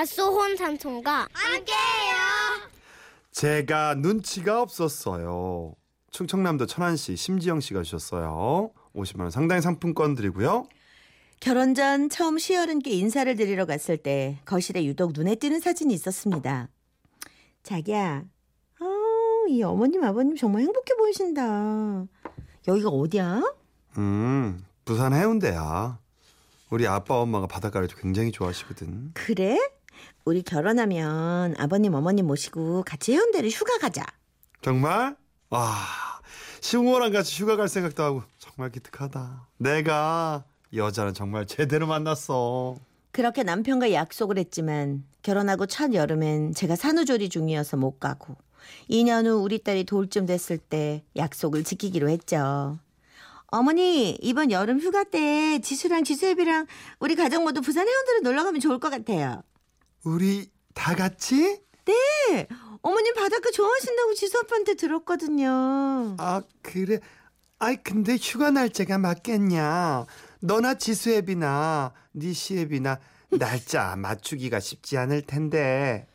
밭소혼 삼촌과 함께해요. 제가 눈치가 없었어요. 충청남도 천안 시 심지영 씨가 주셨어요. 50만 원 상당의 상품권 드리고요. 결혼 전 처음 시어른께 인사를 드리러 갔을 때 거실에 유독 눈에 띄는 사진이 있었습니다. 자기야, 어, 이 어머님 아버님 정말 행복해 보이신다. 여기가 어디야? 음, 부산 해운대야. 우리 아빠 엄마가 바닷가를 굉장히 좋아하시거든. 그래? 우리 결혼하면 아버님 어머님 모시고 같이 해운대를 휴가 가자. 정말? 와, 시웅호랑 같이 휴가 갈 생각도 하고 정말 기특하다. 내가 여자는 정말 제대로 만났어. 그렇게 남편과 약속을 했지만 결혼하고 첫 여름엔 제가 산후조리 중이어서 못 가고 2년 후 우리 딸이 돌쯤 됐을 때 약속을 지키기로 했죠. 어머니 이번 여름 휴가 때 지수랑 지수애비랑 우리 가족 모두 부산 해운대로 놀러 가면 좋을 것 같아요. 우리 다 같이? 네. 어머님 바닷가 좋아하신다고 지수 아빠한테 들었거든요. 아, 그래. 아이, 근데 휴가 날짜가 맞겠냐? 너나 지수앱이나 니 시앱이나 날짜 맞추기가 쉽지 않을 텐데.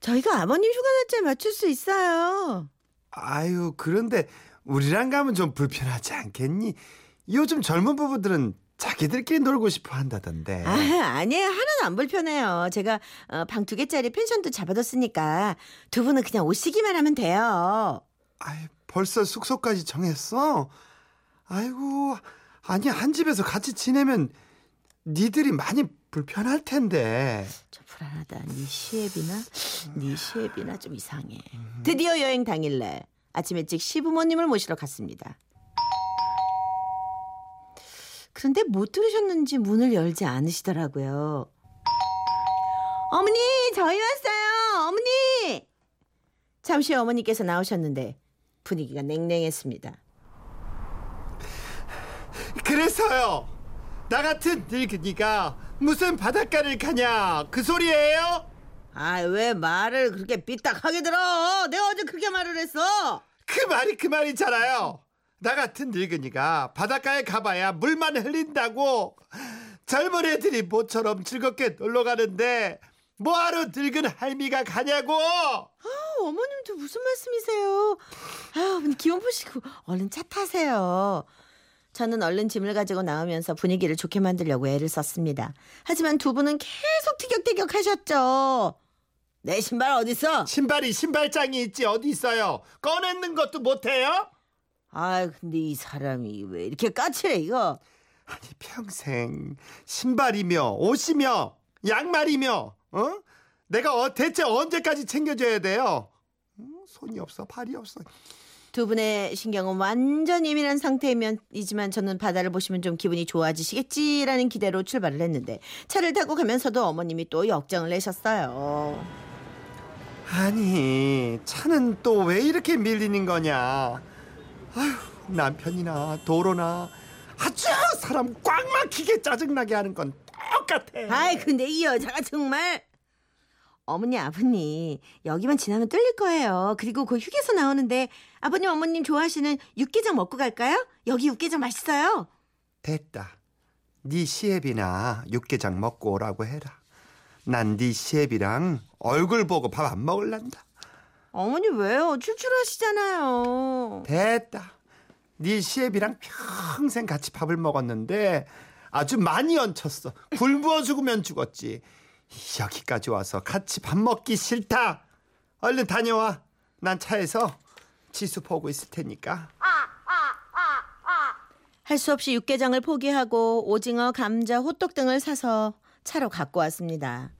저희가 아버님 휴가 날짜에 맞출 수 있어요. 아유, 그런데 우리랑 가면 좀 불편하지 않겠니? 요즘 젊은 부부들은 자기들끼리 놀고 싶어 한다던데. 아, 아니에요. 하나도 안 불편해요. 제가 어, 방 두 개짜리 펜션도 잡아뒀으니까 두 분은 그냥 오시기만 하면 돼요. 아이, 벌써 숙소까지 정했어? 아이고, 아니, 한 집에서 같이 지내면 니들이 많이 불편할 텐데. 저 불안하다. 네 시애비나 네 시애비나 좀 이상해. 드디어 여행 당일날 아침 일찍 시부모님을 모시러 갔습니다. 그런데 못 들으셨는지 문을 열지 않으시더라고요. 어머니, 저희 왔어요. 어머니. 잠시 후 어머니께서 나오셨는데 분위기가 냉랭했습니다. 그래서요. 나 같은 늙은이가 무슨 바닷가를 가냐 그 소리예요? 아, 왜 말을 그렇게 삐딱하게 들어? 내가 어제 그렇게 말을 했어. 그 말이 그 말이잖아요. 나 같은 늙은이가 바닷가에 가봐야 물만 흘린다고 젊은 애들이 모처럼 즐겁게 놀러 가는데 뭐하러 늙은 할미가 가냐고 아, 어머님도 무슨 말씀이세요? 아, 기운 푸시고 얼른 차 타세요. 저는 얼른 짐을 가지고 나오면서 분위기를 좋게 만들려고 애를 썼습니다. 하지만 두 분은 계속 티격태격 하셨죠. 내 신발 어딨어? 신발이 신발장이 있지 어디 있어요 꺼내는 것도 못해요? 아, 근데 이 사람이 왜 이렇게 까칠해 이거? 아니 평생 신발이며 옷이며 양말이며 어? 내가 어, 대체 언제까지 챙겨줘야 돼요? 음, 손이 없어 발이 없어 두 분의 신경은 완전 예민한 상태이지만 저는 바다를 보시면 좀 기분이 좋아지시겠지라는 기대로 출발을 했는데 차를 타고 가면서도 어머님이 또 역정을 내셨어요. 아니 차는 또 왜 이렇게 밀리는 거냐 아휴 남편이나 도로나 아주 사람 꽉 막히게 짜증나게 하는 건 똑같아 아이 근데 이 여자가 정말 어머니 아버님 여기만 지나면 뚫릴 거예요. 그리고 그 휴게소 나오는데 아버님 어머님 좋아하시는 육개장 먹고 갈까요? 여기 육개장 맛있어요. 됐다 네 시애비나 육개장 먹고 오라고 해라 난 네 시애비랑 얼굴 보고 밥 안 먹을란다 어머니 왜요? 출출하시잖아요. 됐다. 네 시애비랑 평생 같이 밥을 먹었는데 아주 많이 얹혔어. 굶어 죽으면 죽었지. 여기까지 와서 같이 밥 먹기 싫다. 얼른 다녀와. 난 차에서 지수 보고 있을 테니까. 할 수 없이 육개장을 포기하고 오징어, 감자, 호떡 등을 사서 차로 갖고 왔습니다.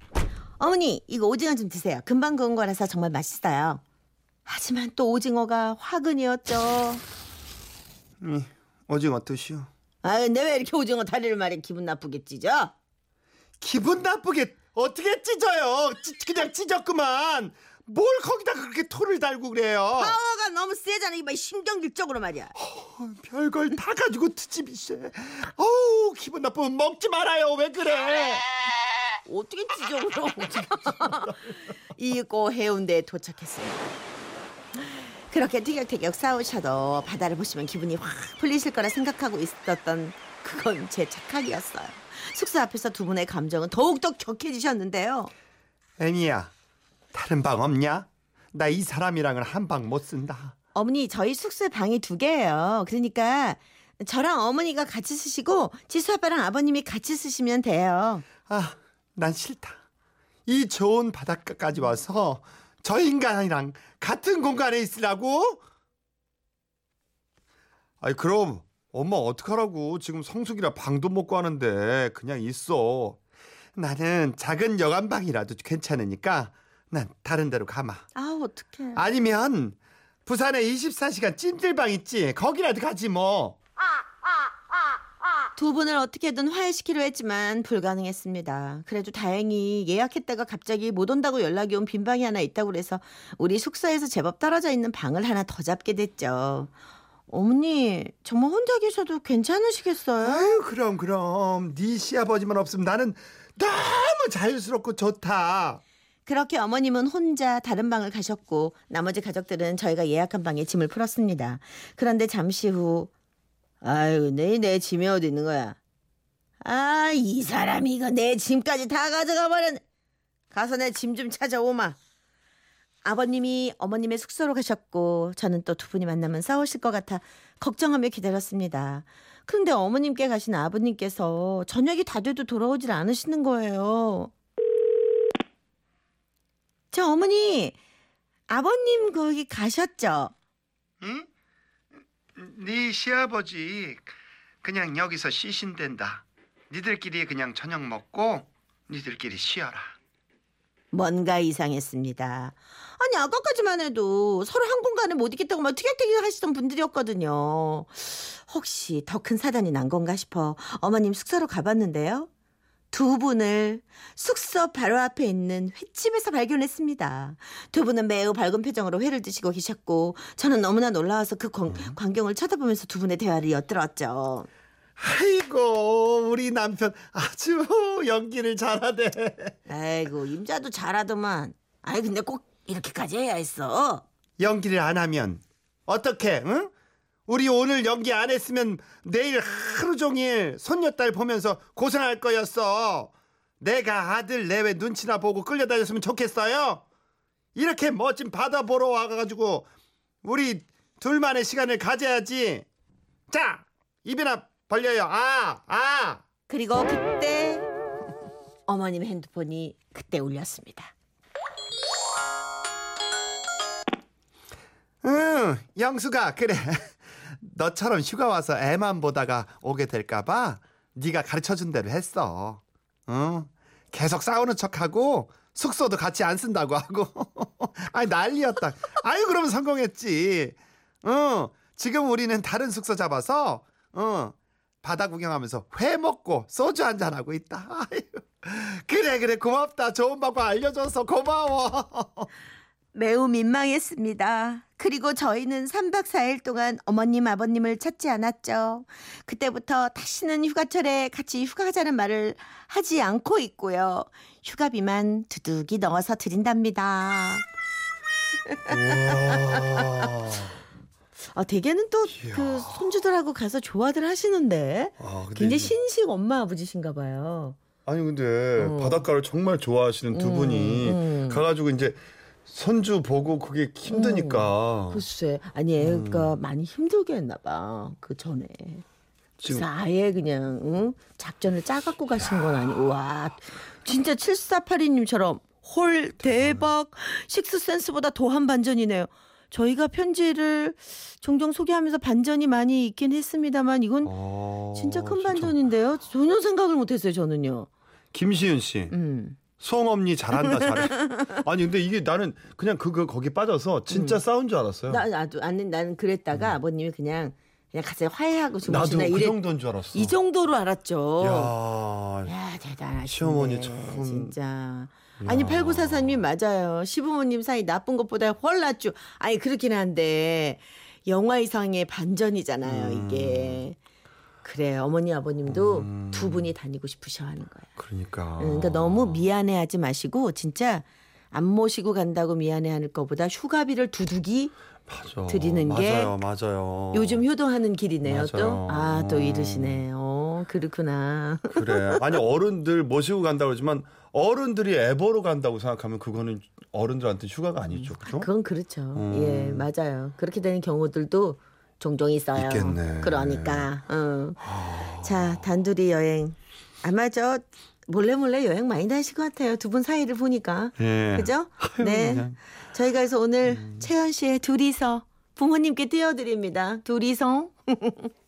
어머니, 이거 오징어 좀 드세요. 금방 구운 거라서 정말 맛있어요. 하지만 또 오징어가 화근이었죠. 이, 오징어 드시오. 아, 근데 왜 이렇게 오징어 다리를 말해 기분 나쁘게 찢어? 기분 나쁘게 어떻게 찢어요? 찢, 그냥 찢었구만. 뭘 거기다 그렇게 토를 달고 그래요? 파워가 너무 세잖아. 이봐 신경질적으로 말이야. 어, 별걸 다 가지고 트집이 세. 어우 기분 나쁘면 먹지 말아요. 왜 그래? 어떻게 찢어 그럼 이고 해운대에 도착했습니다. 그렇게 티격태격 싸우셔도 바다를 보시면 기분이 확 풀리실 거라 생각하고 있었던 그건 제 착각이었어요. 숙소 앞에서 두 분의 감정은 더욱더 격해지셨는데요. 애미야 다른 방 없냐? 나 이 사람이랑은 한 방 못 쓴다. 어머니 저희 숙소에 방이 두 개예요. 그러니까 저랑 어머니가 같이 쓰시고 지수 아빠랑 아버님이 같이 쓰시면 돼요. 아, 난 싫다. 이 좋은 바닷가까지 와서 저 인간이랑 같은 공간에 있으라고? 아니 그럼 엄마 어떡하라고 지금 성숙이라 방도 못 구하는데 그냥 있어. 나는 작은 여관방이라도 괜찮으니까 난 다른 데로 가마. 아 어떡해. 아니면 부산에 24시간 찜질방 있지 거기라도 가지 뭐. 두 분을 어떻게든 화해시키려 했지만 불가능했습니다. 그래도 다행히 예약했다가 갑자기 못 온다고 연락이 온 빈방이 하나 있다고 그래서 우리 숙소에서 제법 떨어져 있는 방을 하나 더 잡게 됐죠. 어머니 정말 혼자 계셔도 괜찮으시겠어요? 아유 그럼 그럼 네 시아버지만 없으면 나는 너무 자유스럽고 좋다. 그렇게 어머님은 혼자 다른 방을 가셨고 나머지 가족들은 저희가 예약한 방에 짐을 풀었습니다. 그런데 잠시 후 아유 내 내 짐이 어디 있는 거야? 아 이 사람이 이거 내 짐까지 다 가져가 버렸네. 가서 내 짐 좀 찾아오마. 아버님이 어머님의 숙소로 가셨고 저는 또 두 분이 만나면 싸우실 것 같아 걱정하며 기다렸습니다. 그런데 어머님께 가신 아버님께서 저녁이 다 돼도 돌아오질 않으시는 거예요. 저 어머니 아버님 거기 가셨죠? 응? 네 시아버지 그냥 여기서 쉬신댄다. 니들끼리 그냥 저녁 먹고 니들끼리 쉬어라. 뭔가 이상했습니다. 아니 아까까지만 해도 서로 한 공간에 못 있겠다고 막 티격태격 하시던 분들이었거든요. 혹시 더 큰 사단이 난 건가 싶어 어머님 숙소로 가봤는데요. 두 분을 숙소 바로 앞에 있는 횟집에서 발견했습니다. 두 분은 매우 밝은 표정으로 회를 드시고 계셨고 저는 너무나 놀라워서 그 광, 광경을 쳐다보면서 두 분의 대화를 엿들었죠. 아이고 우리 남편 아주 연기를 잘하네. 아이고 임자도 잘하더만. 아이 근데 꼭 이렇게까지 해야 했어. 연기를 안 하면 어떻게? 응? 우리 오늘 연기 안 했으면 내일 하루 종일 손녀딸 보면서 고생할 거였어. 내가 아들 내외 눈치나 보고 끌려다녔으면 좋겠어요. 이렇게 멋진 바다 보러 와가지고 우리 둘만의 시간을 가져야지. 자 입이나 벌려요. 아 아. 그리고 그때 어머님 핸드폰이 그때 울렸습니다. 응, 영수가 그래. 너처럼 휴가 와서 애만 보다가 오게 될까봐 네가 가르쳐준 대로 했어. 응, 계속 싸우는 척하고 숙소도 같이 안 쓴다고 하고. 아니 난리였다. 아유 그러면 성공했지. 응, 지금 우리는 다른 숙소 잡아서 응 바다 구경하면서 회 먹고 소주 한잔 하고 있다. 아유, 그래 그래 고맙다. 좋은 방법 알려줘서 고마워. 매우 민망했습니다. 그리고 저희는 3박 4일 동안 어머님, 아버님을 찾지 않았죠. 그때부터 다시는 휴가철에 같이 휴가 가자는 말을 하지 않고 있고요. 휴가비만 두둑이 넣어서 드린답니다. 아, 대개는 또. 그 손주들하고 가서 좋아들 하시는데 아, 굉장히 신식 엄마 아버지신가 봐요. 아니 근데 어. 바닷가를 정말 좋아하시는 두 음, 분이 음. 가가지고 이제 손주 보고 그게 힘드니까 글쎄, 아니 애가 많이 힘들게 했나 봐. 그 전에. 지금 아예 그냥 응? 작전을 짜갖고 가신 건 아니고 와 진짜 7482님처럼 헐 대박 식스 센스보다 더한 반전이네요. 저희가 편지를 종종 소개하면서 반전이 많이 있긴 했습니다만 이건 어, 진짜 큰 진짜. 반전인데요. 전혀 생각을 못했어요 저는요. 김시윤 씨 음. 송엄니 잘한다 잘해. 아니 근데 이게 나는 그냥 그거 거기 빠져서 진짜 싸운 줄 알았어요. 음. 나 나도 나는 나는 그랬다가 아버님이 그냥 그냥 가서 화해하고 음. 나도 주무시나 그 이래 정도인 줄 알았어. 이 정도로 알았죠. 야, 야 대단하시네. 시어머니 참. 진짜. 아니 8944님이 맞아요. 시부모님 사이 나쁜 것보다 훨 낫죠. 아니 그렇긴 한데 영화 이상의 반전이잖아요 음. 이게. 그래 어머니 아버님도 음. 두 분이 다니고 싶으셔 하는 거야. 그러니까. 그러니까 너무 미안해하지 마시고 진짜 안 모시고 간다고 미안해하는 것보다 휴가비를 두둑이 맞아. 드리는 게 맞아요, 맞아요. 요즘 효도하는 길이네요 또. 맞아요. 아또 이러시네. 어 그렇구나. 그래. 아니 어른들 모시고 간다고 그러지만 어른들이 애보러 간다고 생각하면 그거는 어른들한테 휴가가 아니죠. 그죠? 그건 그렇죠. 예, 맞아요. 그렇게 되는 경우들도 종종 있어요. 있겠네. 그러니까. 어. 자, 단둘이 여행. 아마 저 몰래 몰래 여행 많이 다니실 것 같아요. 두 분 사이를 보니까. 예. 그죠? 네. 그냥. 저희가 그래서 오늘 채연 씨의 둘이서 부모님께 띄워드립니다. 둘이서.